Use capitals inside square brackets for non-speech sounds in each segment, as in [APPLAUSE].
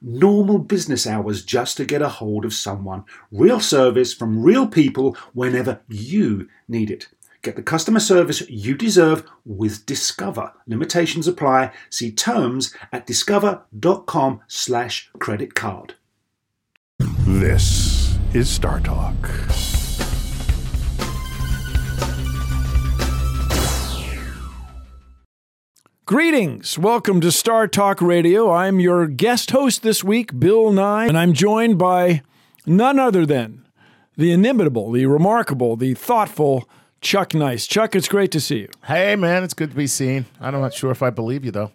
normal business hours just to get a hold of someone. Real service from real people whenever you need it. Get the customer service you deserve with Discover. Limitations apply. See terms at discover.com slash credit card. This is Star Talk. Greetings. Welcome to Star Talk Radio. I'm your guest host this week, Bill Nye, and I'm joined by none other than the inimitable, the remarkable, the thoughtful Chuck Nice. Chuck, it's great to see you. Hey, man, it's good to be seen. I'm not sure if I believe you, though.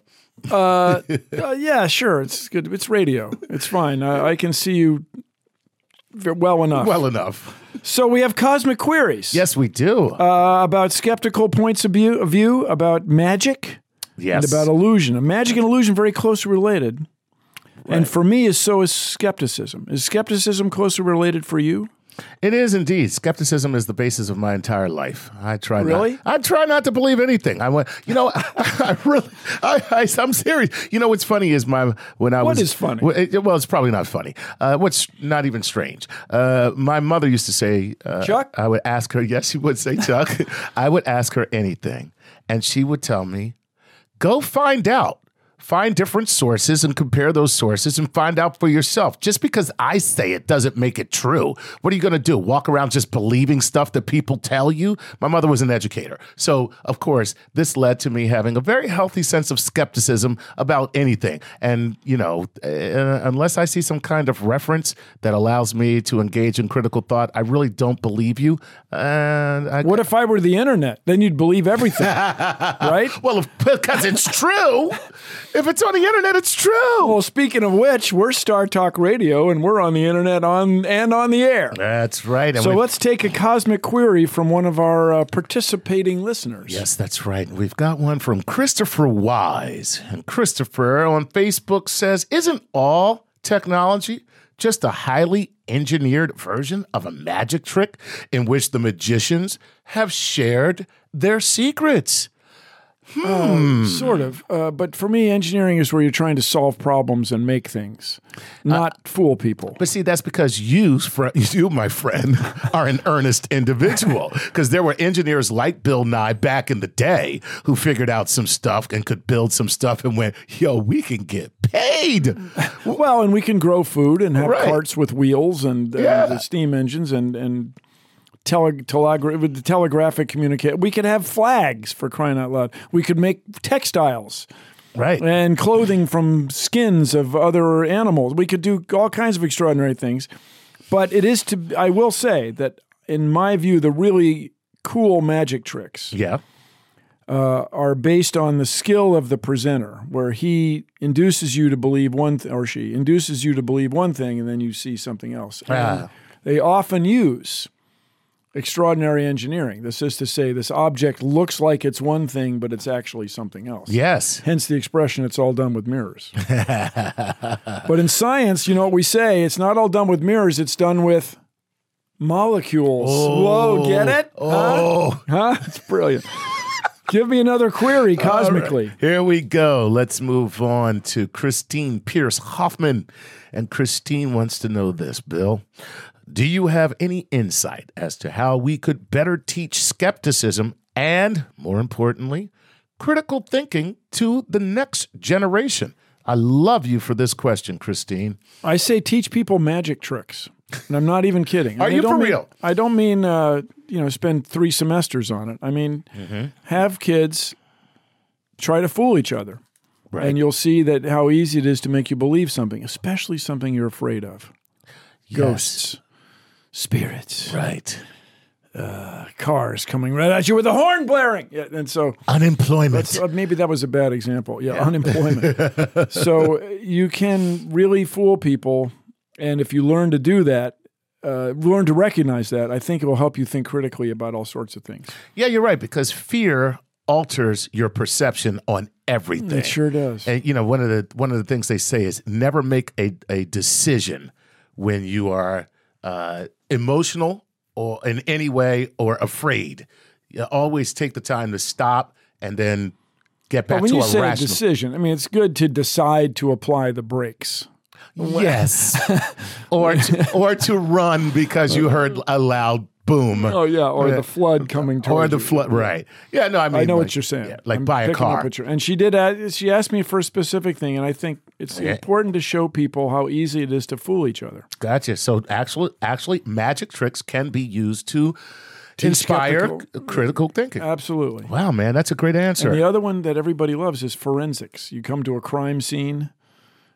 Uh, uh, yeah, sure. It's good. It's radio. It's fine. I, I can see you well enough. Well enough. so we have cosmic queries. Yes, we do. Uh, about skeptical points of view, of view about magic yes. and about illusion. Magic and illusion very closely related. And for me, is so is skepticism. Is skepticism closely related for you? it is indeed. Skepticism is the basis of my entire life. I try Really? Not, I try not to believe anything. I want, you know, [LAUGHS] I, really, I, I, I'm serious. You know, what's funny is my when I What was is funny? Well, it's probably not funny. Uh, what's not even strange. Uh, my mother used to say, uh, Chuck? I would ask her. Yes, she would say, Chuck. [LAUGHS] I would ask her anything, and she would tell me, go find out. Find different sources and compare those sources and find out for yourself. Just because I say it doesn't make it true. What are you going to do? Walk around just believing stuff that people tell you? My mother was an educator. So, of course, this led to me having a very healthy sense of skepticism about anything. And, you know, uh, unless I see some kind of reference that allows me to engage in critical thought, I really don't believe you. And I, What if I were the internet? Then you'd believe everything, [LAUGHS] right? well, because it's true. If it's on the internet, it's true. Well, speaking of which, we're Star Talk Radio, and we're on the internet on and on the air. That's right. And So we've- let's take a cosmic query from one of our uh, participating listeners. Yes, that's right. We've got one from Christopher Wise. And Christopher on Facebook says, Isn't all technology just a highly engineered version of a magic trick in which the magicians have shared their secrets? Um, sort of. Uh, but for me, engineering is where you're trying to solve problems and make things, not fool people. But see, that's because you, fr- [LAUGHS] you, my friend, [LAUGHS] are an earnest individual. Because there were engineers like Bill Nye back in the day who figured out some stuff and could build some stuff and went, yo, we can get paid. Well, and we can grow food and have Right. carts with wheels and, and Yeah. the steam engines and and tele, telegra- the telegraphic communicate. We could have flags for crying out loud. We could make textiles Right. and clothing from skins of other animals. We could do all kinds of extraordinary things. But it is to I will say that in my view, the really cool magic tricks Yeah. uh, are based on the skill of the presenter, where he induces you to believe one th- or she induces you to believe one thing, and then you see something else. Ah. They often use extraordinary engineering. This is to say, this object looks like it's one thing, but it's actually something else. Yes. Hence the expression, it's all done with mirrors. [LAUGHS] but in science, you know what we say? It's not all done with mirrors, it's done with molecules. Whoa, oh. get it? Oh. Huh? It's brilliant. Give me another query cosmically. Here we go. Let's move on to Christine Pierce Hoffman. And Christine wants to know this, Bill. Do you have any insight as to how we could better teach skepticism and, more importantly, critical thinking to the next generation? I love you for this question, Christine. I say teach people magic tricks. And I'm not even kidding. Are I you don't for mean- real? I don't mean uh, you know spend three semesters on it. I mean Mm-hmm. have kids try to fool each other, Right. and you'll see that how easy it is to make you believe something, especially something you're afraid of. Ghosts, spirits, Right. cars coming right at you with a horn blaring. Yeah, and so Unemployment. So maybe that was a bad example. Yeah, unemployment. [LAUGHS] so uh, you can really fool people, and if you learn to do that, uh, learn to recognize that, I think it will help you think critically about all sorts of things. yeah, you're right because fear alters your perception on everything. It sure does. And you know, one of the one of the things they say is never make a, a decision when you are uh, emotional or in any way or afraid. You always take the time to stop and then get back But when to you a say rational. decision, I mean, it's good to decide to apply the brakes. yes, [LAUGHS] or to, or to run because you heard a loud boom. Oh yeah, or the flood coming towards Or the flood, right? Yeah, no, I mean, I know like- what you're saying. yeah, like I'm buy a car. you're- and she did. Ask, she asked me for a specific thing, and I think it's Yeah. important to show people how easy it is to fool each other. Gotcha. So actually, actually, magic tricks can be used to inspire skeptical- critical thinking. Absolutely. wow, man, that's a great answer. And the other one that everybody loves is forensics. You come to a crime scene,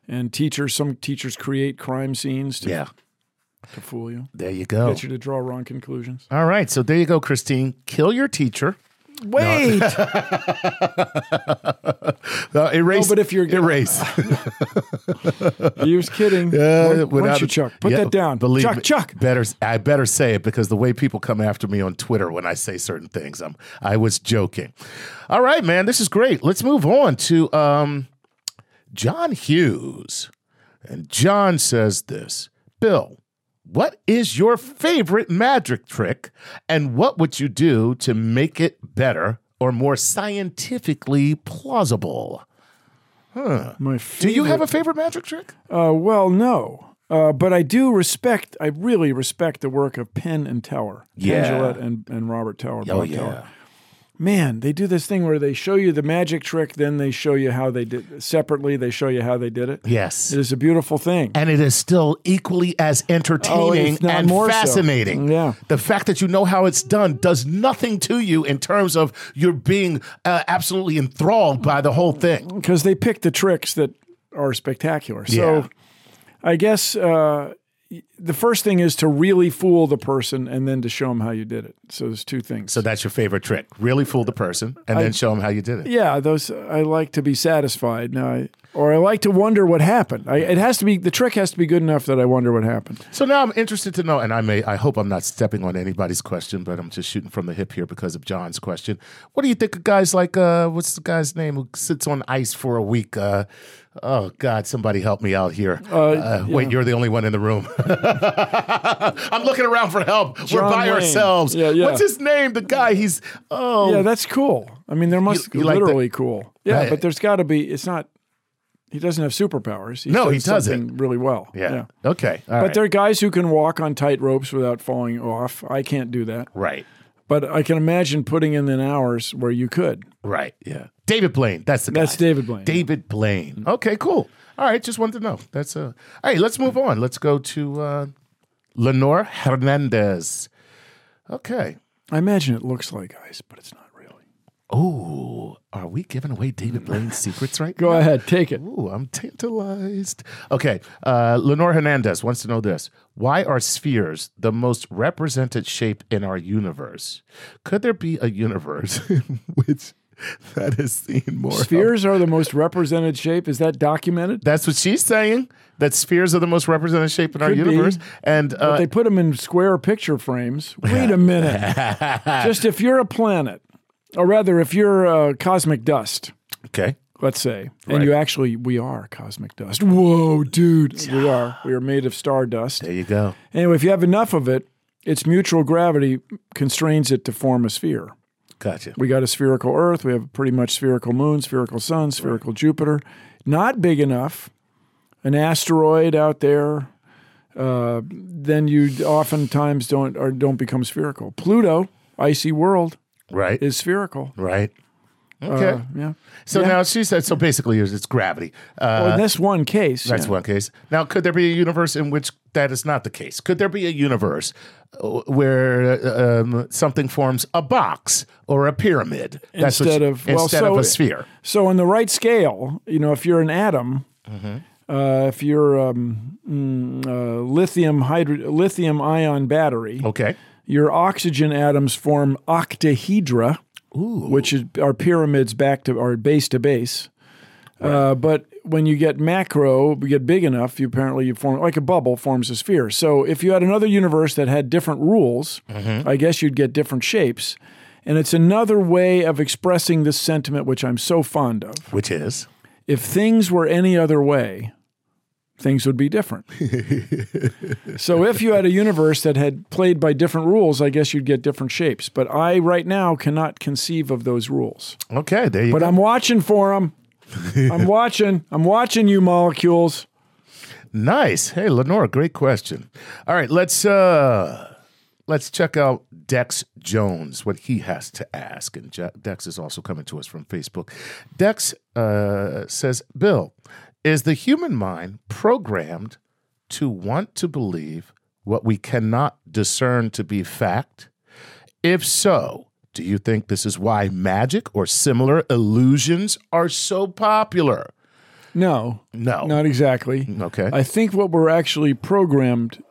and teachers, some teachers create crime scenes to, yeah, to fool you, there you go. get you to draw wrong conclusions. All right, so there you go, Christine. Kill your teacher. Wait, [LAUGHS] Uh, erase. No, but if you're- erase, [LAUGHS] [LAUGHS] he was kidding. Uh, Why- why don't you, Chuck? Put Yeah, that down. Believe Chuck, me, Chuck. Better, I better say it because the way people come after me on Twitter when I say certain things, I'm, I was joking. All right, man, this is great. Let's move on to um, John Hughes, and John says this, Bill. What is your favorite magic trick, and what would you do to make it better or more scientifically plausible? My Do you have a favorite- favorite magic trick? Uh, well, no. Uh, but I do respect, I really respect the work of Penn and Teller. Penn Yeah. Jillette and, and Robert Teller. Oh Bob yeah. Teller. Man, they do this thing where they show you the magic trick, then they show you how they did separately, they show you how they did it. Yes. It is a beautiful thing. and it is still equally as entertaining Oh, and more so. fascinating. Yeah. The fact that you know how it's done does nothing to you in terms of you're being uh, absolutely enthralled by the whole thing. because they pick the tricks that are spectacular. So Yeah. I guess uh, the first thing is to really fool the person and then to show them how you did it. So there's two things. So that's your favorite trick. Really fool the person and then show them how you did it. yeah, those I like to be satisfied. Now, I, or I like to wonder what happened. I, it has to be the trick has to be good enough that I wonder what happened. So now I'm interested to know, and I may, I hope I'm not stepping on anybody's question, but I'm just shooting from the hip here because of John's question. What do you think of guys like, uh, what's the guy's name who sits on ice for a week? Uh, oh God, somebody help me out here. Uh, Wait, you're the only one in the room. [LAUGHS] I'm looking around for help. We're by Wayne. ourselves. Yeah, yeah. What's his name? The guy. He's oh Yeah, that's cool. I mean, there must you like the- literally cool. Yeah, Right. but there's got to be. It's not. He doesn't have superpowers. He No, does he doesn't. something really well. yeah. Okay, all But right. there are guys who can walk on tight ropes without falling off. I can't do that. right, But I can imagine putting in the hours where you could. right, yeah. David Blaine. That's the guy. That's David Blaine. David Blaine. Okay, cool. All right, just wanted to know. That's uh. All right, let's move on. Let's go to uh, Lenore Hernandez. Okay. I imagine it looks like ice, but it's not. Oh, are we giving away David Blaine's secrets right Go now? ahead, take it. Ooh, I'm tantalized. Okay, uh, Lenore Hernandez wants to know this: Why are spheres the most represented shape in our universe? Could there be a universe [LAUGHS] in which that is seen more? of- Spheres are the most represented shape. Is that documented? That's what she's saying. That spheres are the most represented shape in our Could be. universe, and uh, But they put them in square picture frames. Wait a minute. [LAUGHS] Just if you're a planet, or rather, if you're uh, cosmic dust, okay, let's say, Right. and you actually, we are cosmic dust. Whoa, dude. We are. We are made of stardust. there you go. Anyway, if you have enough of it, its mutual gravity constrains it to form a sphere. Gotcha. We got a spherical Earth. We have pretty much spherical moon, spherical sun, spherical Jupiter. Not big enough. An asteroid out there, uh, then you oftentimes don't or don't become spherical. Pluto, icy world, Right, is spherical. right. Okay. Uh, yeah. So Yeah. now she said, so basically it's gravity. Uh, Well, in this one case, That's yeah. one case. Now, could there be a universe in which that is not the case? Could there be a universe uh, where um, something forms a box or a pyramid That's instead you- of well, instead so, of a sphere? So on the right scale, you know, if you're an atom, Mm-hmm. uh, if you're um, mm, uh, lithium hydro- lithium ion battery, Okay. Your oxygen atoms form octahedra, which is are pyramids back to or base to base. Uh, but when you get macro, you get big enough, you apparently you form like a bubble forms a sphere. So if you had another universe that had different rules, I guess you'd get different shapes. And it's another way of expressing this sentiment, which I'm so fond of. Which is If things were any other way, things would be different. [LAUGHS] so if you had a universe that had played by different rules, I guess you'd get different shapes. But I right now cannot conceive of those rules. okay. There you But go. I'm watching for them. [LAUGHS] I'm watching. I'm watching you molecules. Nice. Hey, Lenora, great question. All right, let's uh let's check out Dex Jones, what he has to ask. And Dex is also coming to us from Facebook. Dex uh, says, Bill, is the human mind programmed to want to believe what we cannot discern to be fact? If so, do you think this is why magic or similar illusions are so popular? No, No. not exactly. Okay. I think what we're actually programmed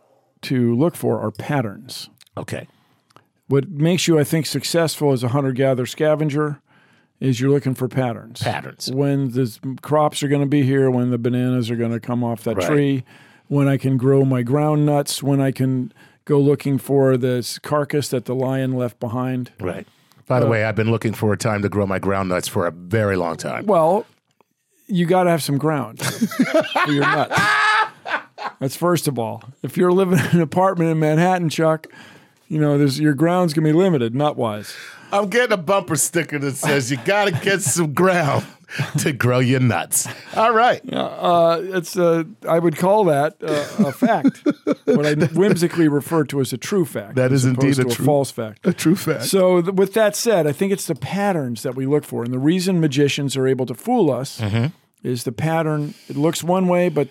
to look for are patterns. okay. What makes you, I think, successful as a hunter gatherer scavenger is you're looking for patterns. Patterns. When the crops are going to be here, when the bananas are going to come off that Right. tree, when I can grow my ground nuts, when I can go looking for this carcass that the lion left behind. Right. By the uh, way, I've been looking for a time to grow my ground nuts for a very long time. Well, you got to have some ground [LAUGHS] for your nuts. That's first of all. If you're living in an apartment in Manhattan, Chuck, you know, there's your ground's gonna be limited, nut wise. I'm getting a bumper sticker that says you got to get some ground to grow your nuts. All right. Uh, it's uh, I would call that uh, a fact, what I whimsically refer to as a true fact. That is indeed a true- false fact. A true fact. So, th- with that said, I think it's the patterns that we look for, and the reason magicians are able to fool us Mm-hmm. is the pattern. It looks one way, but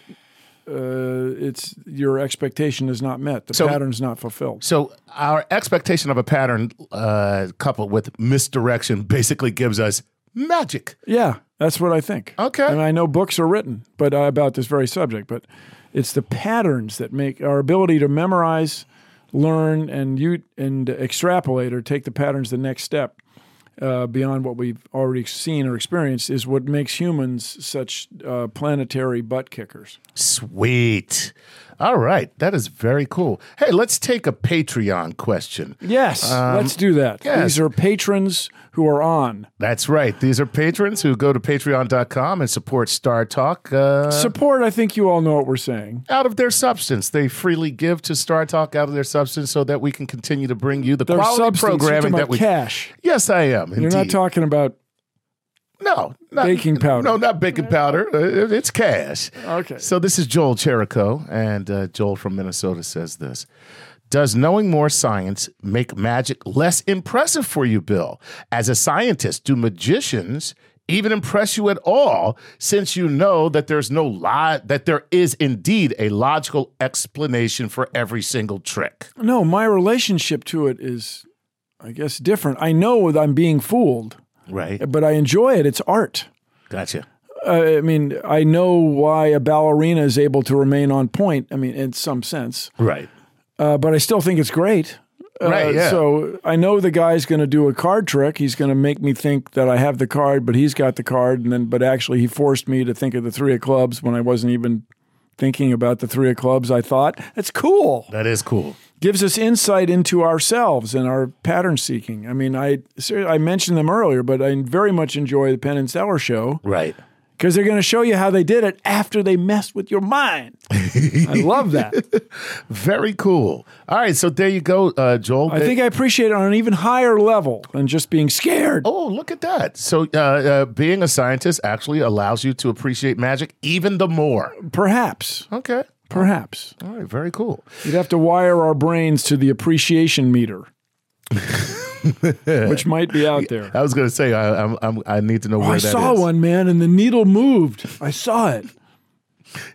uh, it's your expectation is not met. The So- pattern's not fulfilled. So our expectation of a pattern uh, coupled with misdirection basically gives us magic. Yeah, that's what I think. Okay. and I know books are written, but uh, about this very subject. But it's the patterns that make our ability to memorize, learn, and you and extrapolate or take the patterns the next step. Uh, beyond what we've already seen or experienced is what makes humans such uh, planetary butt kickers. Sweet. All right. That is very cool. Hey, let's take a Patreon question. Yes, let's do that. yes. These are patrons who are on. That's right. These are patrons who go to patreon.com and support Star Talk. Uh, Support, I think you all know what we're saying. out of their substance. They freely give to Star Talk out of their substance so that we can continue to bring you the Their quality programming that we. cash. Yes, I am. You're not talking about No, not, Baking powder. No, not baking powder. Uh, it's cash. Okay. So this is Joel Cherico, and uh, Joel from Minnesota says this. Does knowing more science make magic less impressive for you, Bill? As a scientist, do magicians even impress you at all since you know that there's no lo- that there is indeed a logical explanation for every single trick? No, my relationship to it is, I guess, different. I know that I'm being fooled, Right. but I enjoy it. It's art. Gotcha. Uh, I mean, I know why a ballerina is able to remain on point. I mean, in some sense, Right. uh, but I still think it's great. Uh, Right, yeah. So I know the guy's going to do a card trick. He's going to make me think that I have the card, but he's got the card, and then but actually he forced me to think of the three of clubs when I wasn't even thinking about the three of clubs. I thought that's cool. That is cool. Gives us insight into ourselves and our pattern seeking. I mean, I I mentioned them earlier, but I very much enjoy the Penn and Teller show Right. because they're going to show you how they did it after they messed with your mind. [LAUGHS] I love that. Very cool. All right, so there you go, uh, Joel. I think I appreciate it on an even higher level than just being scared. Oh, look at that. So, uh, uh, being a scientist actually allows you to appreciate magic even the more. Perhaps, Okay. Perhaps All right, very cool. you'd have to wire our brains to the appreciation meter. [LAUGHS] which might be out there. I was going to say I, I'm, I'm, i need to know Oh, where I saw is. one, man, and the needle moved. I saw it.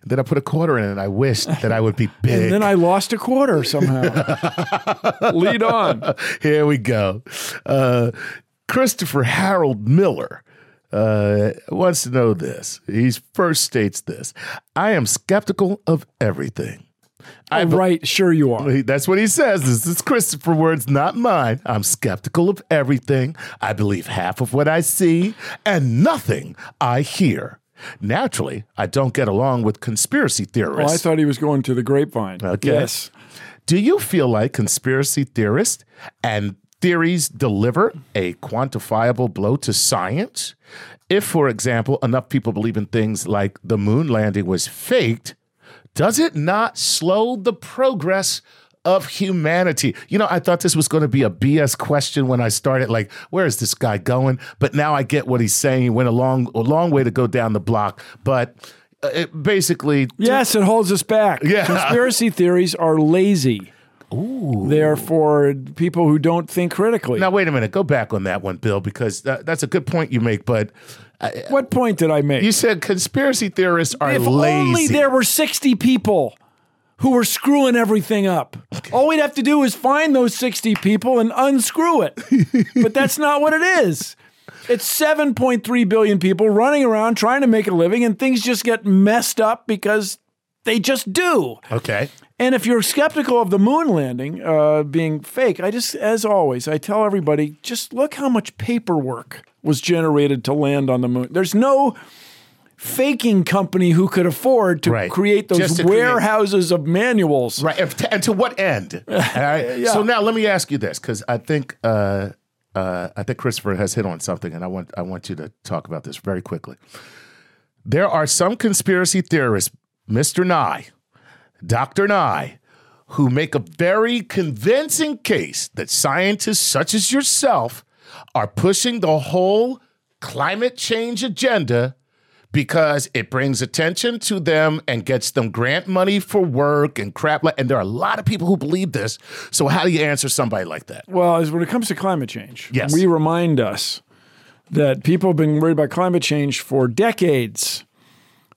Then I put a quarter in it. and I wished that I would be big. [LAUGHS] And then I lost a quarter somehow. [LAUGHS] Lead on. Here we go. Uh, Christopher Harold Miller uh, wants to know this. He first states this I am skeptical of everything. Oh, right, sure you are. That's what he says. This is Christopher words, not mine. I'm skeptical of everything. I believe half of what I see and nothing I hear. Naturally, I don't get along with conspiracy Oh, theorists. I thought he was going to the grapevine. Okay. Yes. Do you feel like conspiracy theorists and theories deliver a quantifiable blow to science? If, for example, enough people believe in things like the moon landing was faked, does it not slow the progress of humanity? You know, I thought this was going to be a BS question when I started. Like, where is this guy going? But now I get what he's saying. He went a long, a long way to go down the block. But uh, it basically, Yes, it holds us back. Yeah. Conspiracy theories are lazy. Ooh. They are for people who don't think critically. Now, wait a minute. Go back on that one, Bill, because that, that's a good point you make. But uh, what point did I make? you said conspiracy theorists are if lazy. only there were 60 people who were screwing everything up. All we'd have to do is find those 60 people and unscrew it. [LAUGHS] but that's not what it is. It's 7.3 billion people running around trying to make a living, and things just get messed up because they just do. okay. And if you're skeptical of the moon landing uh, being fake, I just, as always, I tell everybody just look how much paperwork was generated to land on the moon. There's no faking company who could afford to Right. create those to create- warehouses of manuals. Right. And to, and to what end? [LAUGHS] Right. So now let me ask you this, because I think uh, uh, I think Christopher has hit on something, and I want I want you to talk about this very quickly. There are some conspiracy theorists, Mr. Nye, Dr. Nye, who make a very convincing case that scientists such as yourself are pushing the whole climate change agenda because it brings attention to them and gets them grant money for work and crap. And there are a lot of people who believe this. So how do you answer somebody like that? Well, as when it comes to climate change, Yes. we remind us that people have been worried about climate change for decades.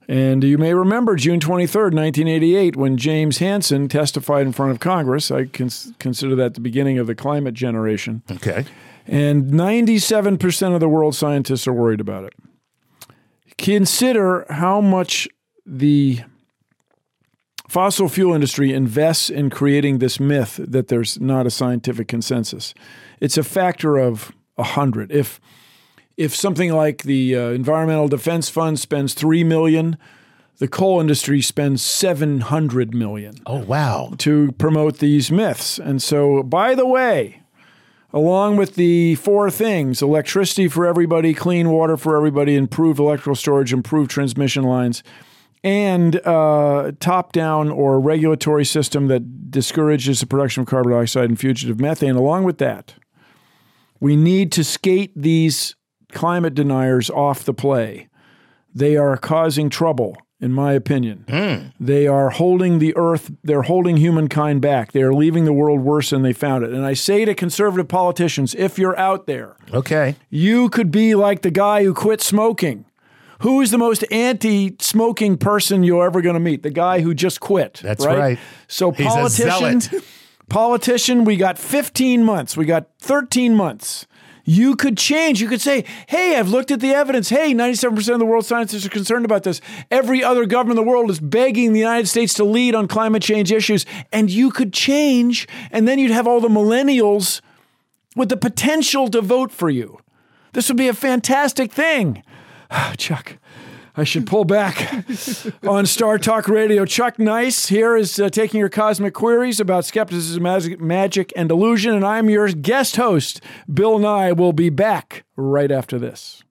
And you may remember June 23rd, 1988, when James Hansen testified in front of Congress. I cons- consider that the beginning of the climate generation. Okay. And 97% of the world scientists are worried about it. Consider how much the fossil fuel industry invests in creating this myth that there's not a scientific consensus. It's a factor of 100. If if something like the uh, Environmental Defense Fund spends 3 million, the coal industry spends 700 million Oh wow. to promote these myths. And so, by the way, along with the four things electricity for everybody, clean water for everybody, improved electrical storage, improved transmission lines, and uh, top down or regulatory system that discourages the production of carbon dioxide and fugitive methane, along with that, we need to skate these climate deniers off the play. They are causing trouble, in my opinion. Hmm. They are holding the earth, they're holding humankind back. They are leaving the world worse than they found it. And I say to conservative politicians, if you're out there, Okay. you could be like the guy who quit smoking. Who is the most anti-smoking person you're ever going to meet? The guy who just quit. That's right. So He's politician, politician, we got 15 months. We got 13 months. You could change. You could say, hey, I've looked at the evidence. Hey, 97% of the world scientists are concerned about this. Every other government in the world is begging the United States to lead on climate change issues. And you could change, and then you'd have all the millennials with the potential to vote for you. This would be a fantastic thing. [SIGHS] Chuck, I should pull back [LAUGHS] on Star Talk Radio. Chuck Nice here is uh, taking your cosmic queries about skepticism, magic, magic, and illusion, and I'm your guest host. Bill Nye We'll be back right after this.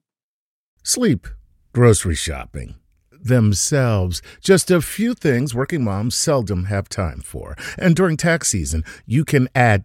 Sleep, grocery shopping, themselves. Just a few things working moms seldom have time for. And during tax season, you can add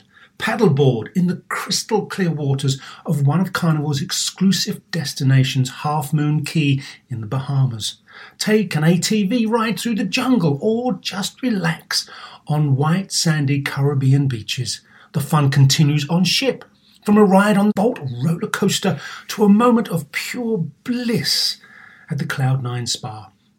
paddleboard in the crystal clear waters of one of Carnival's exclusive destinations, Half Moon Cay in the Bahamas. Take an ATV ride through the jungle or just relax on white sandy Caribbean beaches. The fun continues on ship. From a ride on the Bolt roller coaster to a moment of pure bliss at the Cloud9 Spa.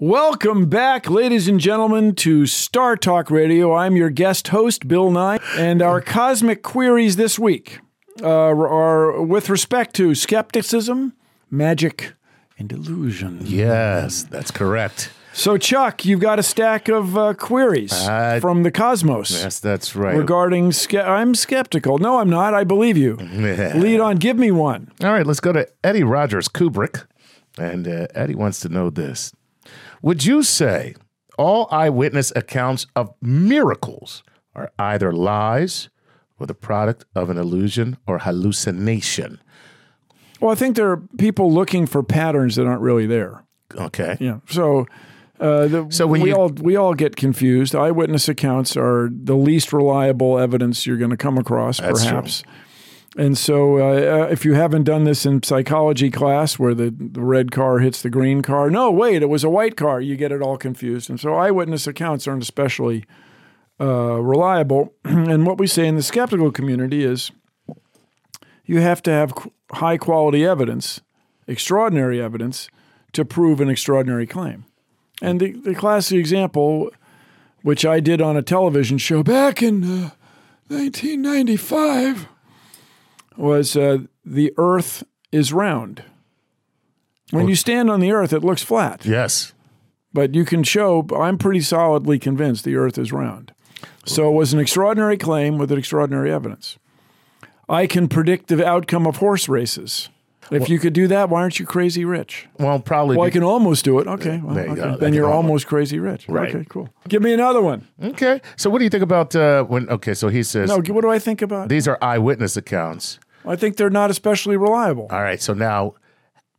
Welcome back, ladies and gentlemen, to Star Talk Radio. I'm your guest host, Bill Nye, and our cosmic queries this week uh, are with respect to skepticism, magic, and illusion. Yes, that's correct. So, Chuck, you've got a stack of uh, queries Uh, from the cosmos Yes, that's right. regarding. Ske- I'm skeptical. No, I'm not. I believe you. Lead on. Give me one. All right, let's go to Eddie Rogers Kubrick. And uh, Eddie wants to know this Would you say all eyewitness accounts of miracles are either lies or the product of an illusion or hallucination? Well, I think there are people looking for patterns that aren't really there. Okay. Yeah. So, uh, the, So when we you- all we all get confused. Eyewitness accounts are the least reliable evidence you're going to come across, That's true. And so, uh, uh, if you haven't done this in psychology class, where the, the red car hits the green car, no, wait, it was a white car. You get it all confused. And so, eyewitness accounts aren't especially uh, reliable. [CLEARS THROAT] and what we say in the skeptical community is, you have to have high quality evidence, extraordinary evidence, to prove an extraordinary claim. And the, the classic example, which I did on a television show back in uh, 1995, was uh, the Earth is round. When you stand on the Earth, it looks flat, Yes. but you can show, I'm pretty solidly convinced the Earth is round. So it was an extraordinary claim with an extraordinary evidence. I can predict the outcome of horse races. If you could do that, why aren't you crazy rich? Well, probably. Well, I can almost do it. Okay. Well, okay. go. Then you're almost- almost crazy rich. Right. Okay, cool. Give me another one. okay. So, what do you think about uh, when? Okay, so he says No, what do I think about? these are eyewitness accounts. I think they're not especially reliable. All right. So now,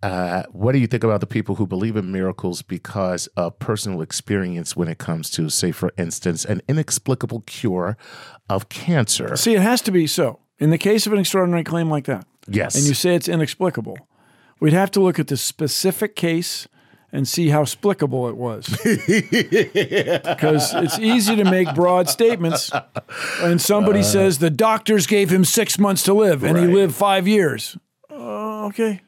uh, what do you think about the people who believe in miracles because of personal experience when it comes to, say, for instance, an inexplicable cure of cancer? See, it has to be so. In the case of an extraordinary claim like that, Yes. and you say it's inexplicable, we'd have to look at the specific case and see how splicable it was. Because it's easy to make broad statements. And somebody uh. says the doctors gave him six months to live and he lived five years. Oh, okay.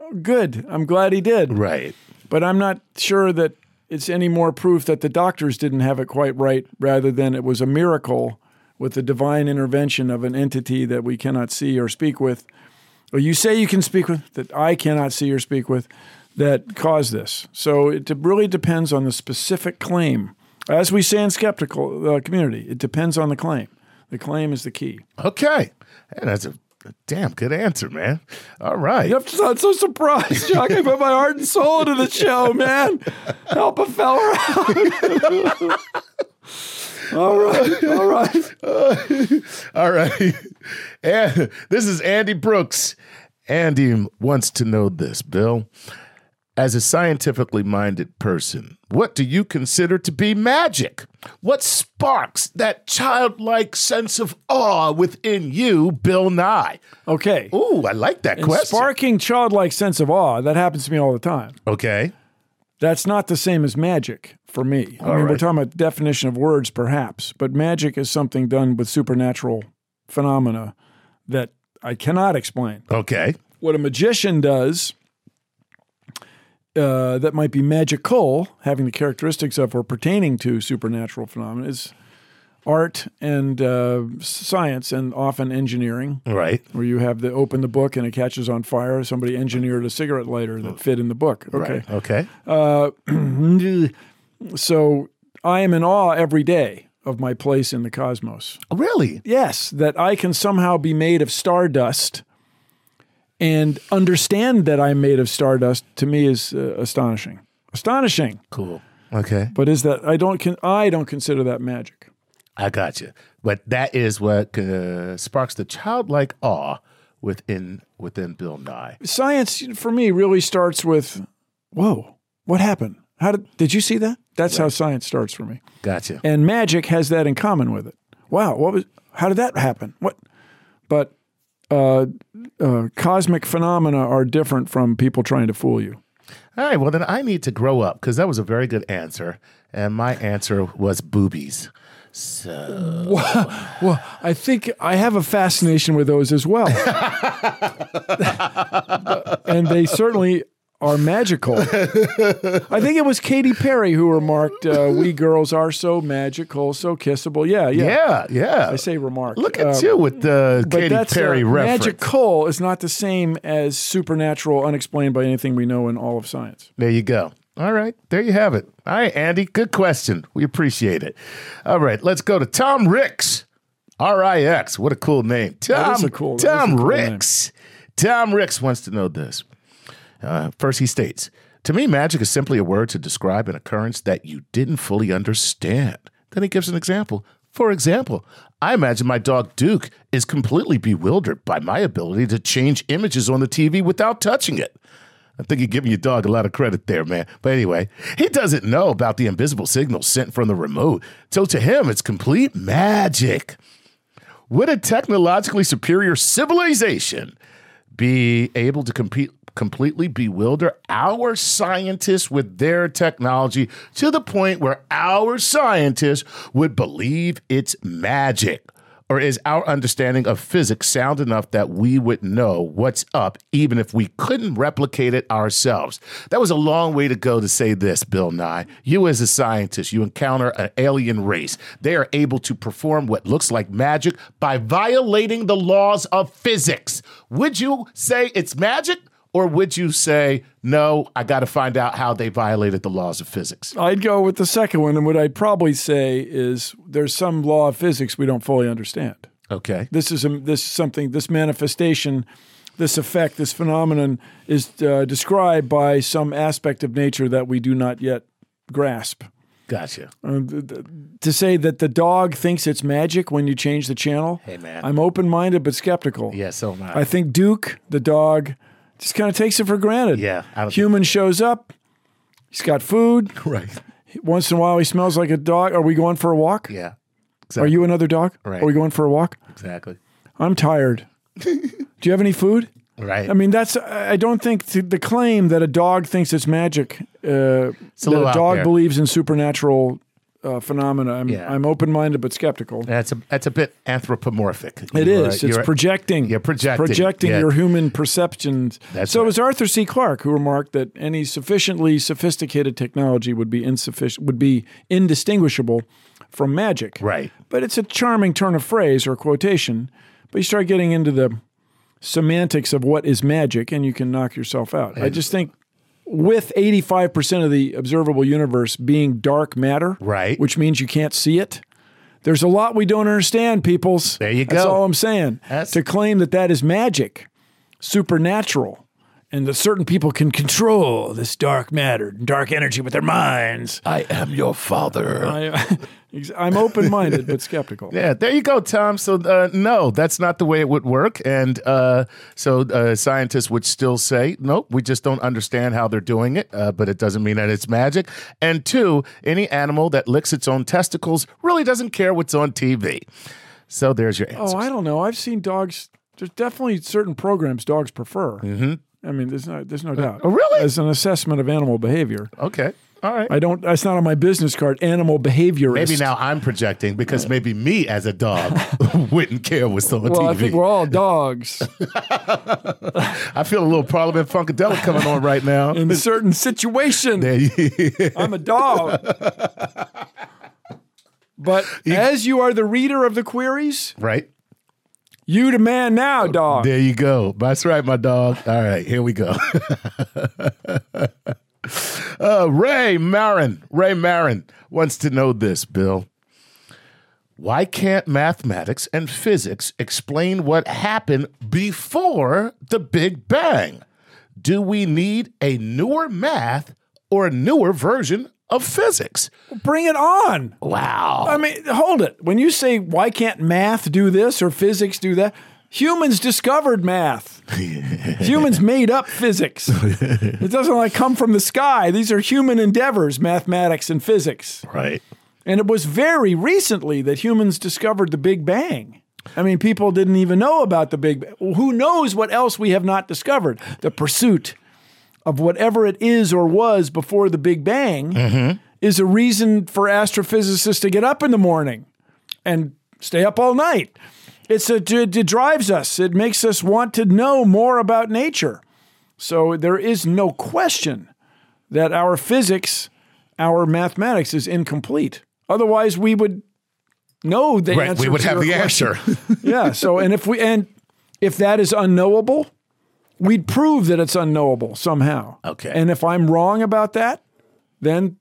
Oh, good. I'm glad he did. right. But I'm not sure that it's any more proof that the doctors didn't have it quite right rather than it was a miracle with the divine intervention of an entity that we cannot see or speak with, or you say you can speak with, that I cannot see or speak with, that cause this. So it really depends on the specific claim. As we say in skeptical uh, community, it depends on the claim. The claim is the key. Okay. Hey, that's a, a damn good answer, man. All right. You have to sound so surprised, Chuck. I put my heart and soul into the show, man. Help a fella out. [LAUGHS] all right, all right. [LAUGHS] All right. And this is Andy Brooks. Andy wants to know this, Bill. As a scientifically minded person, what do you consider to be magic? What sparks that childlike sense of awe within you, Bill Nye? Okay. Ooh, I like that And question. sparking childlike sense of awe, that happens to me all the time. okay. That's not the same as magic for me. I mean, we're talking about definition of words, perhaps, but magic is something done with supernatural phenomena that I cannot explain. Okay. What a magician does uh, that might be magical, having the characteristics of or pertaining to supernatural phenomena, is art and uh, science and often engineering, Right. where you have the open the book and it catches on fire. Somebody engineered a cigarette lighter that fit in the book. Okay. Right. Okay. [CLEARS THROAT] So I am in awe every day of my place in the cosmos. Really? Yes, that I can somehow be made of stardust and understand that I'm made of stardust to me is uh, astonishing. Astonishing. Cool. Okay. But is that I don't con- I don't consider that magic. I got you. But that is what uh, sparks the childlike awe within within Bill Nye. Science for me really starts with whoa, what happened? How did did you see that? That's how science starts for me. Gotcha. And magic has that in common with it. Wow, what was how did that happen? What but uh, uh, cosmic phenomena are different from people trying to fool you. All right. Well, then I need to grow up because that was a very good answer, and my answer was boobies. So [LAUGHS] Well, I think I have a fascination with those as well. [LAUGHS] and they certainly are magical. I think it was Katy Perry who remarked, uh, We girls are so magical, so kissable. Yeah, yeah. yeah, yeah. I say remarked. Look at Uh, you with the but Katy that's, Perry uh, reference. Magical is not the same as supernatural, unexplained by anything we know in all of science. There you go. All right, there you have it. All right, Andy, good question. We appreciate it. All right, let's go to Tom Ricks. R I X. What a cool name. Tom, That is a cool- that is a Tom cool Ricks. Tom Ricks wants to know this. Uh, first, he states To me, magic is simply a word to describe an occurrence that you didn't fully understand. Then he gives an example. For example, I imagine my dog Duke is completely bewildered by my ability to change images on the TV without touching it. I think you're giving your dog a lot of credit there, man. But anyway, he doesn't know about the invisible signal sent from the remote. So to him, it's complete magic. Would a technologically superior civilization be able to compete, completely bewilder our scientists with their technology to the point where our scientists would believe it's magic? Or is our understanding of physics sound enough that we would know what's up even if we couldn't replicate it ourselves? That was a long way to go to say this, Bill Nye. You, as a scientist, you encounter an alien race. They are able to perform what looks like magic by violating the laws of physics. Would you say it's magic? Or would you say, no, I got to find out how they violated the laws of physics? I'd go with the second one. And what I'd probably say is there's some law of physics we don't fully understand. Okay. This is a, this is something this manifestation this effect, this phenomenon, is uh, described by some aspect of nature that we do not yet grasp. Gotcha. Uh, th- th- to say that the dog thinks it's magic when you change the channel, Hey, man. I'm open minded but skeptical. Yeah, so am I. I think Duke, the dog, just kind of takes it for granted. Yeah, I Human shows up, he's got food. [LAUGHS] right. Once in a while, he smells like a dog. Are we going for a walk? Yeah. Are you another dog? Right. Are we going for a walk? Exactly. I'm tired. [LAUGHS] Do you have any food? Right. I mean, that's. I don't think the the claim that a dog thinks it's magic. Uh, a that little a out dog there. believes in supernatural uh, phenomena. I'm, Yeah. I'm open minded but skeptical. that's a that's a bit anthropomorphic. It You're, is. uh, It's projecting. you're projecting. Projecting Yeah. your human perceptions. That's so right. it was Arthur C. Clarke who remarked that any sufficiently sophisticated technology would be insufficient, would be indistinguishable from magic. Right. But it's a charming turn of phrase or quotation. But you start getting into the semantics of what is magic, and you can knock yourself out. I just think with 85% of the observable universe being dark matter, Right. which means you can't see it, there's a lot we don't understand, peoples. There you That's go. all I'm saying. That's- to claim that that is magic, supernatural, and that certain people can control this dark matter, and dark energy with their minds. I am your father. I, [LAUGHS] I'm open minded but skeptical. [LAUGHS] Yeah, there you go, Tom. So, uh, no, that's not the way it would work. And uh, so, uh, scientists would still say, nope, we just don't understand how they're doing it, uh, but it doesn't mean that it's magic. And two, any animal that licks its own testicles really doesn't care what's on TV. So, there's your answer. Oh, I don't know. I've seen dogs. There's definitely certain programs dogs prefer. Mm-hmm. I mean, there's no, there's no uh, doubt. oh, really? As an assessment of animal behavior, okay. All right. I don't. That's not on my business card. Animal behaviorist. Maybe now I'm projecting because maybe me as a dog [LAUGHS] wouldn't care what's on Well, TV. I think we're all dogs [LAUGHS] [LAUGHS] I feel a little Parliament Funkadelic coming on right now. in a certain situation. I'm a dog. But as you are the reader of the queries, right? You the man now, dog. There you go. That's right, my dog. All right, here we go. [LAUGHS] uh, Ray Marin. Ray Marin wants to know this, Bill. Why can't mathematics and physics explain what happened before the Big Bang? Do we need a newer math or a newer version of physics? Bring it on. Wow. I mean, hold it. When you say, why can't math do this or physics do that? Humans discovered math. [LAUGHS] Humans made up physics. It doesn't like come from the sky. These are human endeavors, mathematics and physics. right. And it was very recently that humans discovered the Big Bang. I mean, people didn't even know about the Big Bang. Who knows what else we have not discovered? The pursuit of whatever it is or was before the Big Bang mm-hmm. is a reason for astrophysicists to get up in the morning and stay up all night. It's a, it, it drives us. It makes us want to know more about nature. So there is no question that our physics, our mathematics is incomplete. Otherwise, we would know the Right. answer. We would have the question. answer. [LAUGHS] yeah. So, and if we and if that is unknowable, we'd prove that it's unknowable somehow. Okay. And if I'm wrong about that, then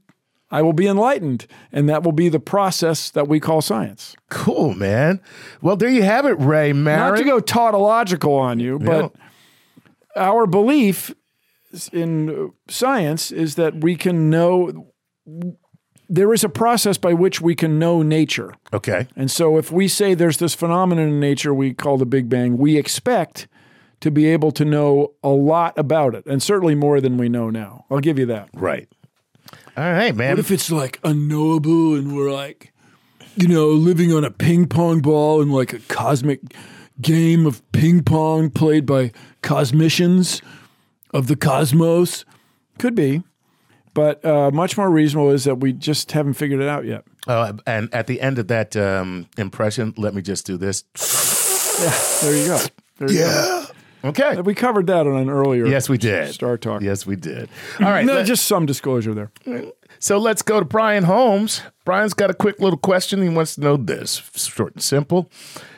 I will be enlightened, and that will be the process that we call science. Cool, man. Well, there you have it, Ray Marin. Not to go tautological on you, but our belief in science is that we can know. There is a process by which we can know nature. Okay. And so if we say there's this phenomenon in nature we call the Big Bang, we expect to be able to know a lot about it, and certainly more than we know now. I'll give you that. Right. All right, man. What if it's like unknowable and we're like, you know, living on a ping pong ball in like a cosmic game of ping pong played by cosmicians of the cosmos? Could be. But uh, much more reasonable is that we just haven't figured it out yet. Uh, and at the end of that um, impression, let me just do this. There you go. There you go. Okay. We covered that on an earlier Yes, we did. Star Talk. Yes, we did. All right. no, just some disclosure there. so let's go to Brian Holmes. Brian's got a quick little question. He wants to know this short and simple.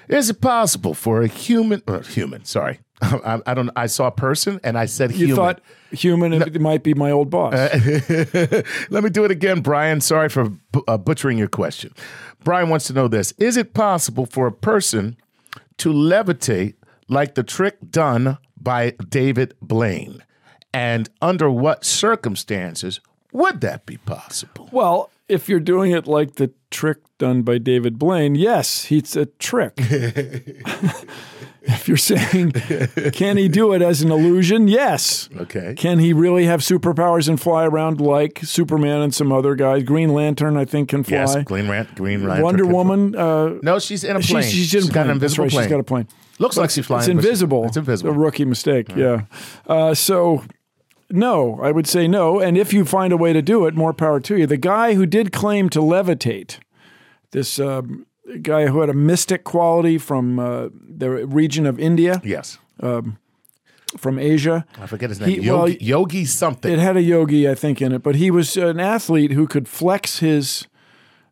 Is it possible for a human, uh, human, sorry. [LAUGHS] I, I don't, I saw a person and I said You human. thought human it might be my old boss. [LAUGHS] Let me do it again, Brian. Sorry for bu- uh, butchering your question. Brian wants to know this Is it possible for a person to levitate like the trick done by David Blaine? And under what circumstances would that be possible? Well, if you're doing it like the trick done by David Blaine, yes, it's a trick. [LAUGHS] if you're saying, can he do it as an illusion? Yes. Okay. Can he really have superpowers and fly around like Superman and some other guys? Green Lantern, I think, can fly. Yes, Green, Ran- Green Lantern Wonder. Woman. Uh, No, she's in a plane. she's, she's in a got an invisible right, plane. She's got a plane. Looks like she's flying. It's invisible. It's invisible. A rookie mistake. Yeah. Uh, so, no, I would say no. And if you find a way to do it, more power to you. The guy who did claim to levitate, this um, guy who had a mystic quality from uh, the region of India, yes. from Asia. I forget his He- name. Yogi, well, Yogi something. It had a yogi, I think, in it, but he was an athlete who could flex his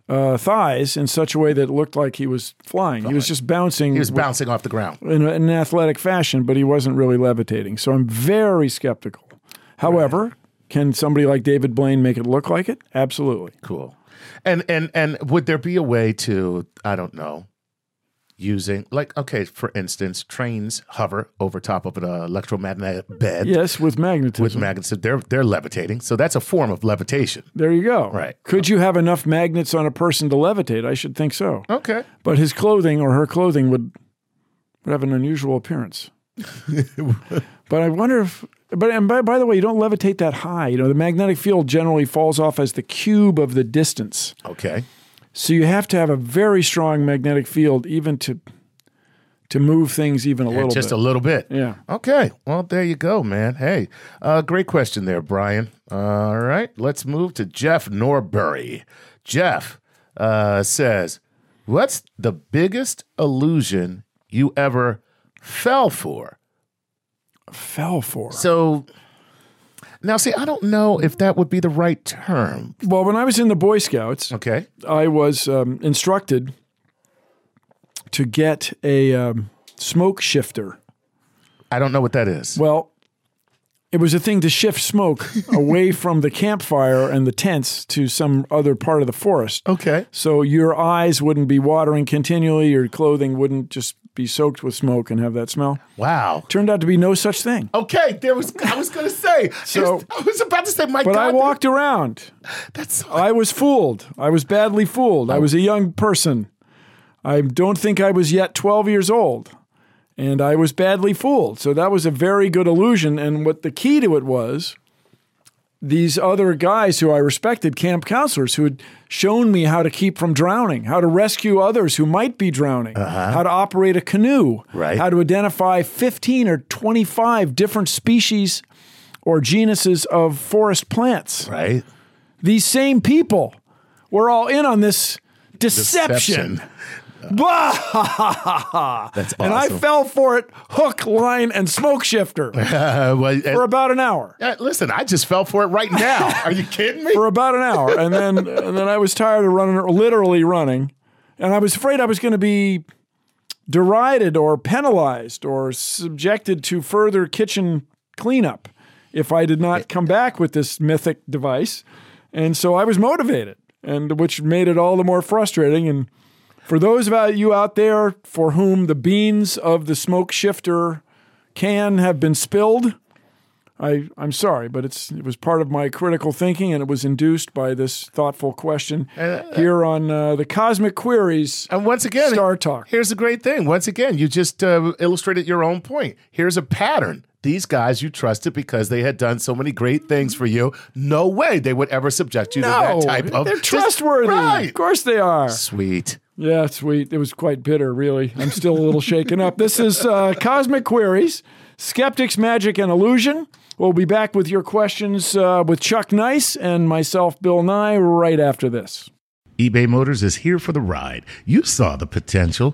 uh, thighs in such a way that it looked like he was flying. He was just bouncing. he was with- bouncing off the ground. in, a- in an athletic fashion, but he wasn't really levitating. So I'm very skeptical. However, can somebody like David Blaine make it look like it? Absolutely. Cool. And and and would there be a way to I don't know using like okay for instance trains hover over top of an electromagnetic bed Yes, with magnetism. with magnets they're they're levitating so that's a form of levitation. there you go. Right. Could you have enough magnets on a person to levitate? I should think so. Okay. But his clothing or her clothing would would have an unusual appearance. [LAUGHS] but I wonder if. But and by, by the way, you don't levitate that high. You know, the magnetic field generally falls off as the cube of the distance. Okay. So you have to have a very strong magnetic field even to to move things even a little Just bit. a little bit. yeah. Okay. Well, there you go, man. Hey, uh, great question there, Brian. All right. Let's move to Jeff Norbury. Jeff uh, says, What's the biggest illusion you ever fell for? Fell for. So now, see, I don't know if that would be the right term. Well, when I was in the Boy Scouts, Okay. I was um, instructed to get a um, smoke shifter. I don't know what that is. Well, it was a thing to shift smoke [LAUGHS] away from the campfire and the tents to some other part of the forest. Okay. So your eyes wouldn't be watering continually, your clothing wouldn't just be soaked with smoke and have that smell. Wow. Turned out to be no such thing. Okay, there was. I was going to say. [LAUGHS] So- I was about to say, my But God, I walked around. That's I was fooled. I was badly fooled. I oh. was a young person. I don't think I was yet 12 years old. And I was badly fooled. So that was a very good illusion. And what the key to it was these other guys who I respected, camp counselors, who had shown me how to keep from drowning, how to rescue others who might be drowning, uh-huh. how to operate a canoe, Right. how to identify 15 or 25 different species or genuses of forest plants right. these same people were all in on this deception. Bah! That's awesome. And I fell for it hook, line, and smoke shifter Uh, [LAUGHS] well, for about an hour. uh, listen, I just fell for it right now. [LAUGHS] Are you kidding me? For about an hour. And then [LAUGHS] and then I was tired of running literally running. And I was afraid I was going to be derided or penalized or subjected to further kitchen cleanup if I did not come back with this mythic device. And so I was motivated, and which made it all the more frustrating. And for those of you out there for whom the beans of the smoke shifter can have been spilled, I, I'm sorry, but it's it was part of my critical thinking, and it was induced by this thoughtful question here on uh, the Cosmic Queries. and once again, Star Talk. Here's the great thing. Once again, you just uh, illustrated your own point. Here's a pattern. These guys you trusted because they had done so many great things for you. No way they would ever subject you to that type of. they're just- trustworthy. right. Of course they are. Sweet. Yeah, sweet. It was quite bitter, really. I'm still a little shaken up. This is uh, Cosmic Queries, Skeptics, Magic, and Illusion. We'll be back with your questions uh, with Chuck Nice and myself, Bill Nye, right after this. eBay Motors is here for the ride. You saw the potential,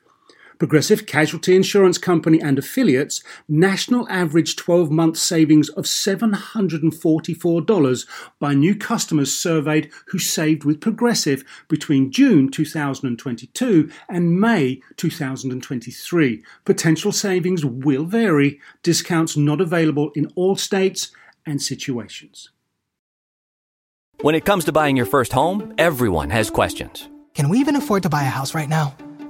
Progressive Casualty Insurance Company and affiliates national average 12 month savings of $744 by new customers surveyed who saved with Progressive between June 2022 and May 2023. Potential savings will vary, discounts not available in all states and situations. When it comes to buying your first home, everyone has questions. Can we even afford to buy a house right now?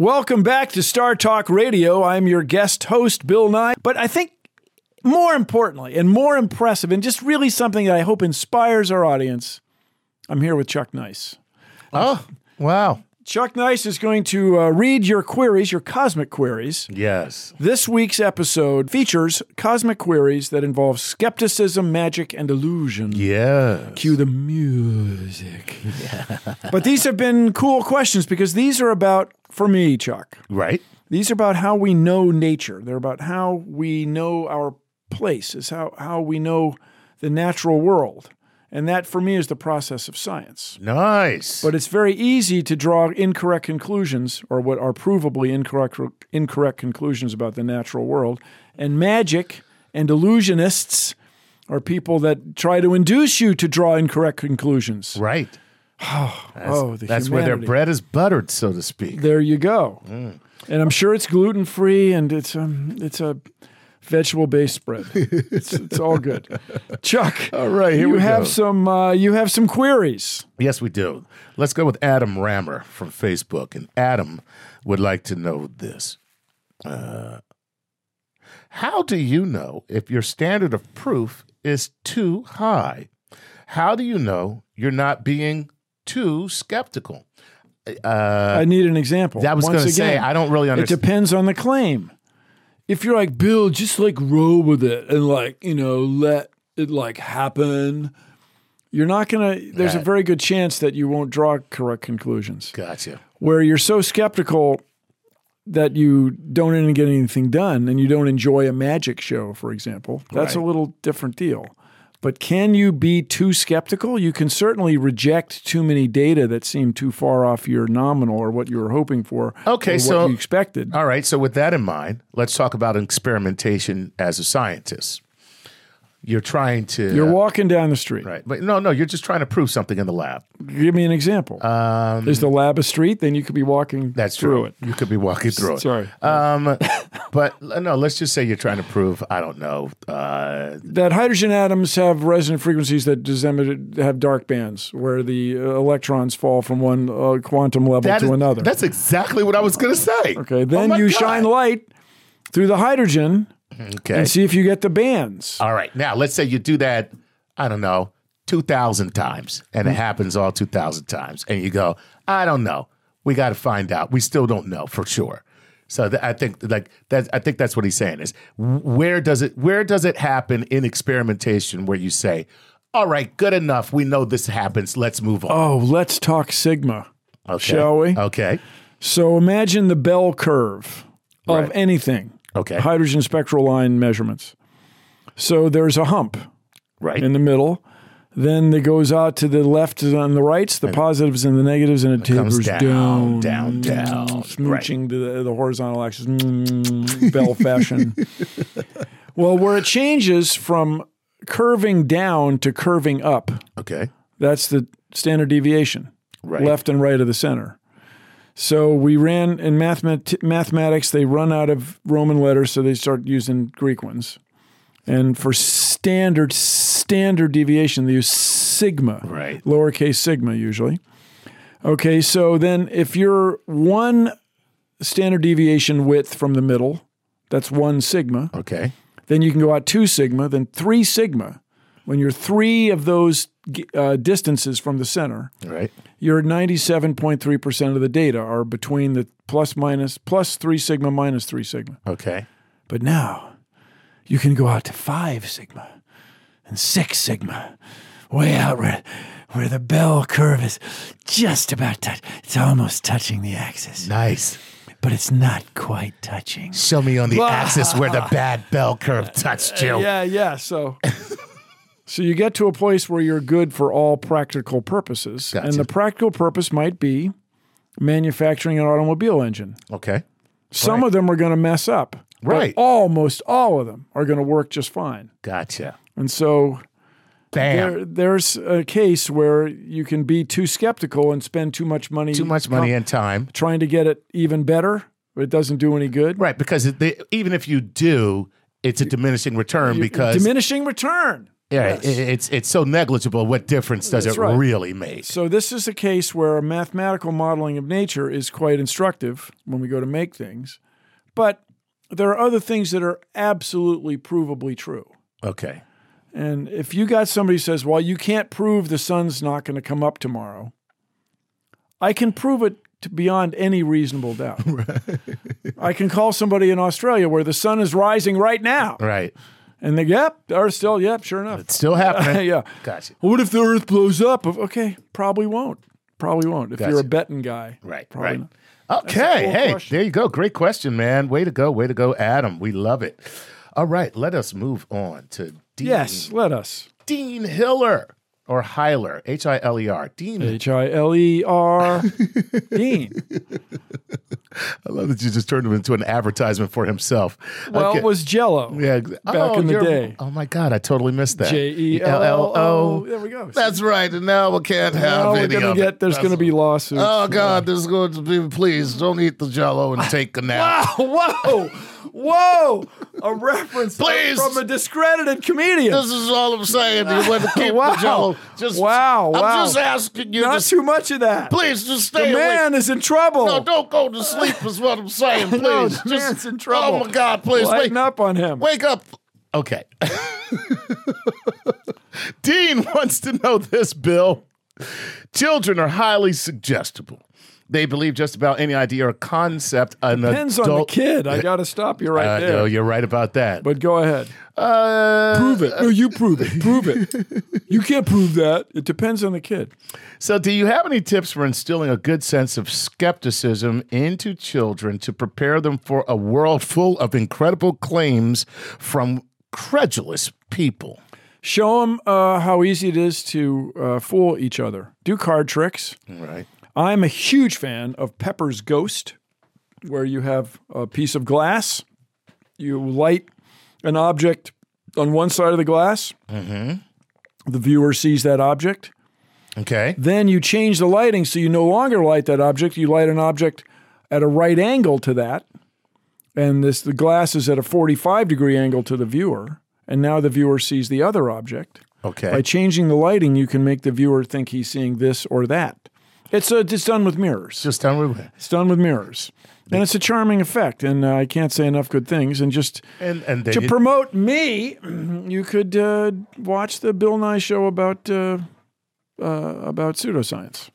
Welcome back to Star Talk Radio. I'm your guest host, Bill Nye. But I think more importantly and more impressive, and just really something that I hope inspires our audience, I'm here with Chuck Nice. Oh, wow. Chuck Nice is going to uh, read your queries, your cosmic queries. Yes. This week's episode features cosmic queries that involve skepticism, magic, and illusion. Yes. Cue the music. [LAUGHS] but these have been cool questions because these are about, for me, Chuck, Right? these are about how we know nature. They're about how we know our place, is how, how we know the natural world. And that, for me, is the process of science. Nice. But it's very easy to draw incorrect conclusions, or what are provably incorrect, incorrect conclusions about the natural world. And magic and illusionists are people that try to induce you to draw incorrect conclusions. right. [SIGHS] oh, the That's where their bread is buttered, so to speak. There you go. And I'm sure it's gluten free and it's um, it's a vegetable based spread. [LAUGHS] it's, it's all good. Chuck, All right, here you we have go. some uh, you have some queries. Yes, we do. Let's go with Adam Rammer from Facebook. And Adam would like to know this. Uh, how do you know if your standard of proof is too high? How do you know you're not being too skeptical? I uh, need an example. That was Once going to say, I don't really understand. It depends on the claim. If you're like Bill, just like roll with it and like you know let it like happen, you're not gonna. There's a very good chance that you won't draw correct conclusions. Gotcha. Where you're so skeptical that you don't even get anything done and you don't enjoy a magic show, for example, that's a little different deal. But can you be too skeptical? You can certainly reject too many data that seem too far off your nominal or what you were hoping for. Okay, or what so- you expected. All right. So, with that in mind, let's talk about experimentation as a scientist. You're trying to. You're walking down the street. Right. But no, no, you're just trying to prove something in the lab. Give me an example. Um, Is the lab a street? Then you could be walking That's through true. it. You could be walking through it. Sorry. Um, [LAUGHS] but no, let's just say you're trying to prove, I don't know. Uh, that hydrogen atoms have resonant frequencies that have dark bands where the uh, electrons fall from one uh, quantum level that to is- another. That's exactly what I was going to say. okay, Oh then you shine light through the hydrogen Okay. and see if you get the bands. All right. Now, let's say you do that, I don't know, 2,000 times, and Hmm. it happens all 2,000 times. And you go, I don't know. We got to find out. We still don't know for sure. So th- I think like that. I think that's what he's saying is where does it where does it happen in experimentation where you say, all right, good enough. We know this happens. Let's move on. Oh, let's talk sigma. okay. shall we? Okay. So imagine the bell curve of Right. anything. Okay. Hydrogen spectral line measurements. So there's a hump Right. in the middle. Then it goes out to the left and the rights, the positives and the negatives, and it tapers down, down, down, down. smooching to the, the horizontal axis, mm, bell fashion. [LAUGHS] well, where it changes from curving down to curving up, okay. that's the standard deviation. Right. left and right of the center. So we ran in mathemat- mathematics, they run out of Roman letters, so they start using Greek ones. And for standard standard deviation, they use sigma, Right. lowercase sigma usually. Okay, so then if you're one standard deviation width from the middle, that's one sigma. Okay. Then you can go out two sigma, then three sigma. When you're three of those uh, distances from the center, Right. your 97.3% of the data are between the plus minus plus three sigma minus three sigma. Okay. But now you can go out to five sigma and six sigma, way out where, where the bell curve is just about touch. It's almost touching the axis, Nice. but it's not quite touching. Show me on the axis where the bad bell curve touched you. [LAUGHS] Yeah, yeah. So, [LAUGHS] so you get to a place where you're good for all practical purposes, Gotcha. and the practical purpose might be manufacturing an automobile engine. Okay. Some of them are going to mess up, but Right. almost all of them are going to work just fine. Gotcha. And so Bam. there, there's a case where you can be too skeptical and spend too much money, Too much money com- and time. trying to get it even better, but it doesn't do any good. Right. Because they, even if you do, it's a diminishing return because diminishing return. Yeah, it, it's it's so negligible. What difference does That's it right. really make? So this is a case where mathematical modeling of nature is quite instructive when we go to make things, but there are other things that are absolutely provably true. Okay. And if you got somebody who says, "Well, you can't prove the sun's not going to come up tomorrow," I can prove it to beyond any reasonable doubt. [LAUGHS] I can call somebody in Australia where the sun is rising right now, Right. And they, "Yep, are still, yep, sure enough." It's still happening. [LAUGHS] yeah. Gotcha. Well, what if the Earth blows up? Okay, probably won't. Probably won't. If Gotcha. you're a betting guy, Right. Probably right. not. Okay. cool Hey, question. there you go. Great question, man. Way to go. Way to go, Adam. We love it. All right. Let us move on to Dean. Yes, let us. Dean Hiller or Heiler. H I L E R. Dean. H I L E R [LAUGHS] Dean. I love that you just turned him into an advertisement for himself. Well, Okay. it was Jello. Yeah, back oh, in the day. Oh my God, I totally missed that. J E L L O. There we go. That's right. And now we can't have now we're any gonna of get. it. There's going to be lawsuits. Oh God, there's going to be. Please don't eat the Jello and take a nap. Wow, [LAUGHS] Whoa, whoa! A reference from- Please. from a discredited comedian. This is all I'm saying. You want to keep Wow. the Jello. Just Wow, wow. I'm just asking you. Not to, too much of that. please just stay. The man is in trouble. No, don't go to sleep. Is what I'm saying. Please, [LAUGHS] No, the just, man's in trouble. Oh my God, please Lighten wake up on him. Wake up. Okay. [LAUGHS] Dean wants to know this, Bill. Children are highly suggestible. They believe just about any idea or concept an Depends on the kid. I got to stop you right Uh, there. no, you're right about that. but go ahead. uh, Prove it. No, you prove it. Prove it. [LAUGHS] You can't prove that. It depends on the kid. So, do you have any tips for instilling a good sense of skepticism into children to prepare them for a world full of incredible claims from credulous people? Show them uh, how easy it is to uh, fool each other. Do card tricks. Right. I'm a huge fan of Pepper's Ghost, where you have a piece of glass, you light an object on one side of the glass, mm-hmm. the viewer sees that object. Okay. Then you change the lighting so you no longer light that object, you light an object at a right angle to that. And this the glass is at a 45 degree angle to the viewer, and now the viewer sees the other object. Okay. By changing the lighting, you can make the viewer think he's seeing this or that. It's, uh, it's done with mirrors. Just tell me. It's done with mirrors. And it's a charming effect, and uh, I can't say enough good things. And just And and to you- promote me, [CLEARS THROAT] you could uh, watch the Bill Nye show about uh, uh, about pseudoscience.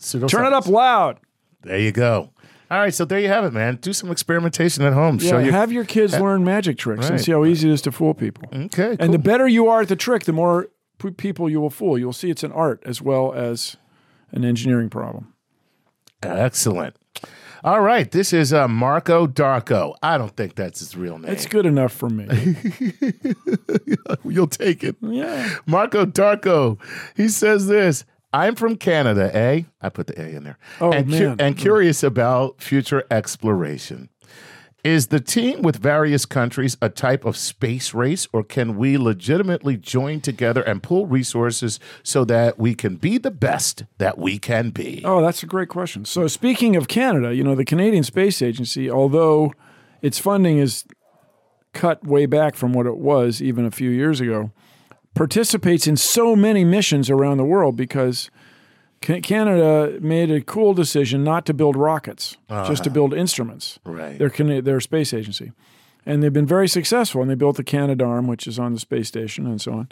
pseudoscience. Turn it up loud. There you go. All right, so there you have it, man. Do some experimentation at home. Yeah, Show your have your kids learn magic tricks and Right. see how easy it is to fool people. okay. And the cool. better you are at the trick, the more p- people you will fool. You'll see it's an art as well as an engineering problem. excellent. All right, this is uh, Marco Darko. I don't think that's his real name. It's good enough for me. [LAUGHS] You'll take it. yeah. Marco Darko. He says this. I'm from Canada, eh? I put the A in there. Oh, and, man. and curious about future exploration. Is the team with various countries a type of space race, or can we legitimately join together and pool resources so that we can be the best that we can be? Oh, that's a great question. So, speaking of Canada, you know, the Canadian Space Agency, although its funding is cut way back from what it was even a few years ago, participates in so many missions around the world because Ca- Canada made a cool decision not to build rockets, ah. just to build instruments. Right. Their, their space agency. And they've been very successful. And they built the Canadarm, which is on the space station, and so on.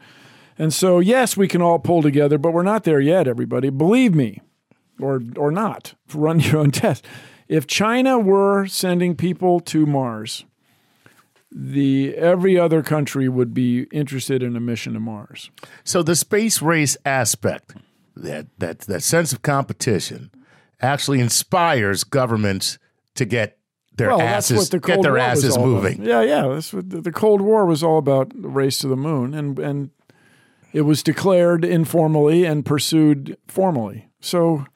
And so, yes, we can all pull together, but we're not there yet, everybody. Believe me, or or not. Run [LAUGHS] your own test. If China were sending people to Mars, the every other country would be interested in a mission to Mars. So the space race aspect, that that that sense of competition, actually inspires governments to get their well, asses the get their War asses all about. moving. Yeah, yeah. That's what the, the Cold War was all about. The race to the moon, and and it was declared informally and pursued formally. So.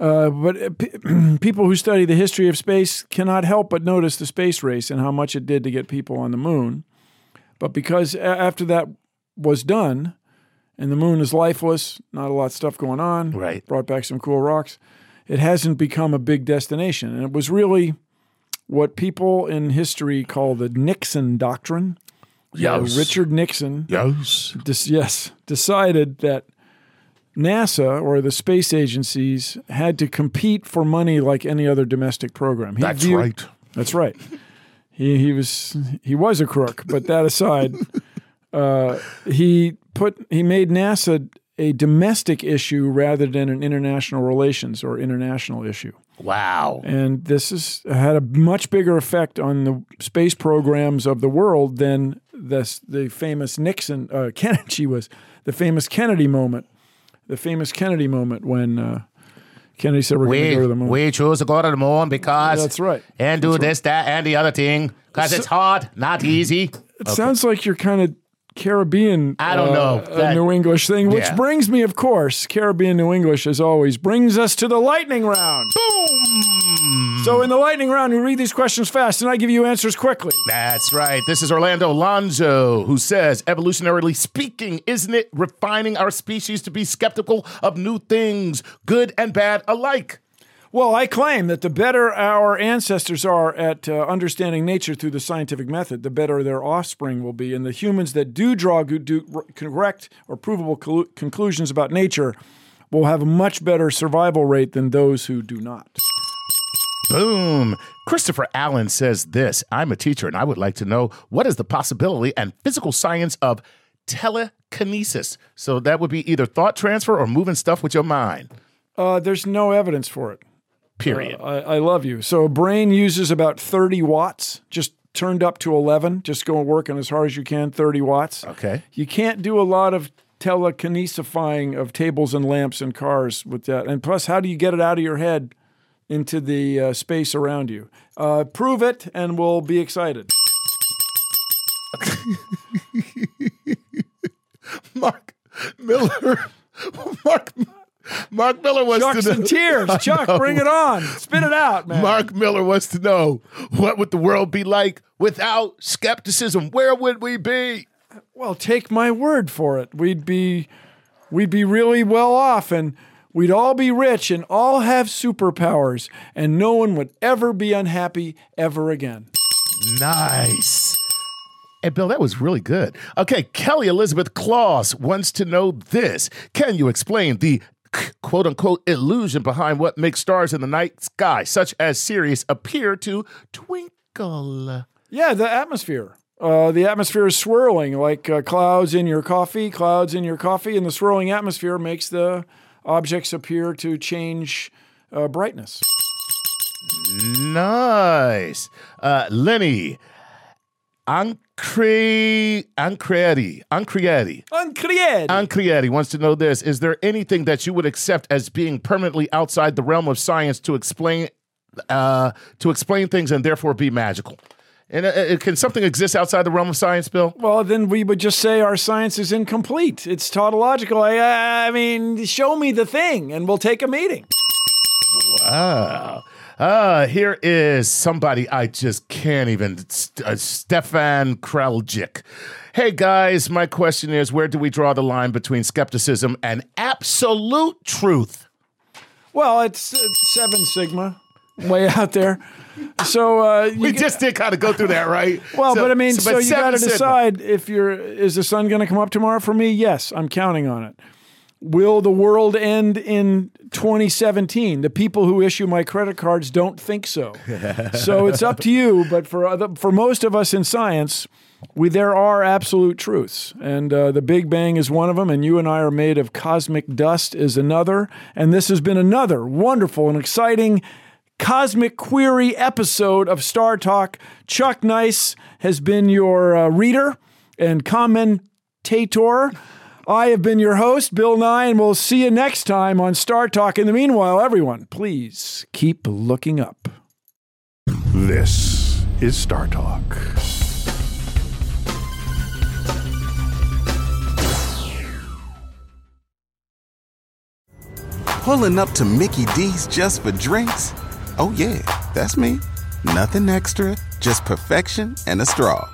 Uh, but uh, p- [CLEARS THROAT] people who study the history of space cannot help but notice the space race and how much it did to get people on the moon. But because a- after that was done, and the moon is lifeless, not a lot of stuff going on, Right. brought back some cool rocks, it hasn't become a big destination. And it was really what people in history call the Nixon doctrine. Uh, Yes. Richard Nixon Yes. yes, decided that NASA or the space agencies had to compete for money like any other domestic program. He That's viewed- right. That's right. He he was he was a crook, but that aside, uh, he put he made NASA a domestic issue rather than an international relations or international issue. Wow. And this has had a much bigger effect on the space programs of the world than this, the famous Nixon, uh, [LAUGHS] Kennedy was the famous Kennedy moment, the famous Kennedy moment when uh, Kennedy said we're going to go to the moon. we choose to go to the moon because That's right. and do this, that, and the other thing because it's hard, not easy. It sounds like you're kind of Caribbean. I don't uh, know. uh, That- New English thing, which Yeah. brings me, of course, Caribbean New English as always brings us to the lightning round. Boom. So in the lightning round, we read these questions fast, and I give you answers quickly. That's right. This is Orlando Lonzo, who says, evolutionarily speaking, isn't it refining our species to be skeptical of new things, good and bad alike? Well, I claim that the better our ancestors are at uh, understanding nature through the scientific method, the better their offspring will be. And the humans that do draw good, do, correct or provable colu- conclusions about nature will have a much better survival rate than those who do not. Boom. Christopher Allen says this I'm a teacher and I would like to know what is the possibility and physical science of telekinesis? So that would be either thought transfer or moving stuff with your mind. Uh, there's no evidence for it. Period. I, I love you. So a brain uses about 30 watts, just turned up to 11. Just go working as hard as you can, 30 watts. okay. You can't do a lot of telekinesifying of tables and lamps and cars with that. And plus, how do you get it out of your head into the uh, space around you? Uh, prove it, and we'll be excited. [LAUGHS] Mark Miller. [LAUGHS] Mark Mark Miller wants Chuck's to know. in tears. [LAUGHS] Chuck, bring it on. Spit it out, man. Mark Miller wants to know what would the world be like without skepticism? Where would we be? Well, take my word for it. We'd be we'd be really well off and we'd all be rich and all have superpowers and no one would ever be unhappy ever again. Nice. Hey, Bill, that was really good. Okay, Kelly Elizabeth Claus wants to know this. Can you explain the quote unquote illusion behind what makes stars in the night sky, such as Sirius, appear to twinkle? Yeah, the atmosphere. Uh, the atmosphere is swirling like uh, clouds in your coffee, clouds in your coffee, and the swirling atmosphere makes the objects appear to change uh, brightness. Nice. Uh, Lenny, Ancre, Ancreati, Ancreati. Uncreated. Ancrietti wants to know this. Is there anything that you would accept as being permanently outside the realm of science to explain uh, to explain things and therefore be magical? And uh, uh, can something exist outside the realm of science, Bill? Well, then we would just say our science is incomplete. It's tautological. I, I mean, show me the thing and we'll take a meeting. Wow. Uh, here is somebody I just can't even. Uh, Stefan Kraljic. Hey guys, my question is where do we draw the line between skepticism and absolute truth? Well, it's, it's Seven Sigma, way out there. So uh, We just did kind of go through that, right? Well, So- but I mean, so, but you got to decide if you're is the sun going to come up tomorrow for me? Yes, I'm counting on it. Will the world end in 2017? The people who issue my credit cards don't think so. [LAUGHS] so it's up to you. But for other, for most of us in science, we there are absolute truths, and uh, the Big Bang is one of them. And you and I are made of cosmic dust is another. And this has been another wonderful and exciting Cosmic Query episode of Star Talk. Chuck Nice has been your uh, reader and commentator. I have been your host, Bill Nye, and we'll see you next time on Star Talk. In the meanwhile, everyone, please keep looking up. This is Star Talk. Pulling up to Mickey D's just for drinks? Oh, yeah, that's me. Nothing extra, just perfection and a straw.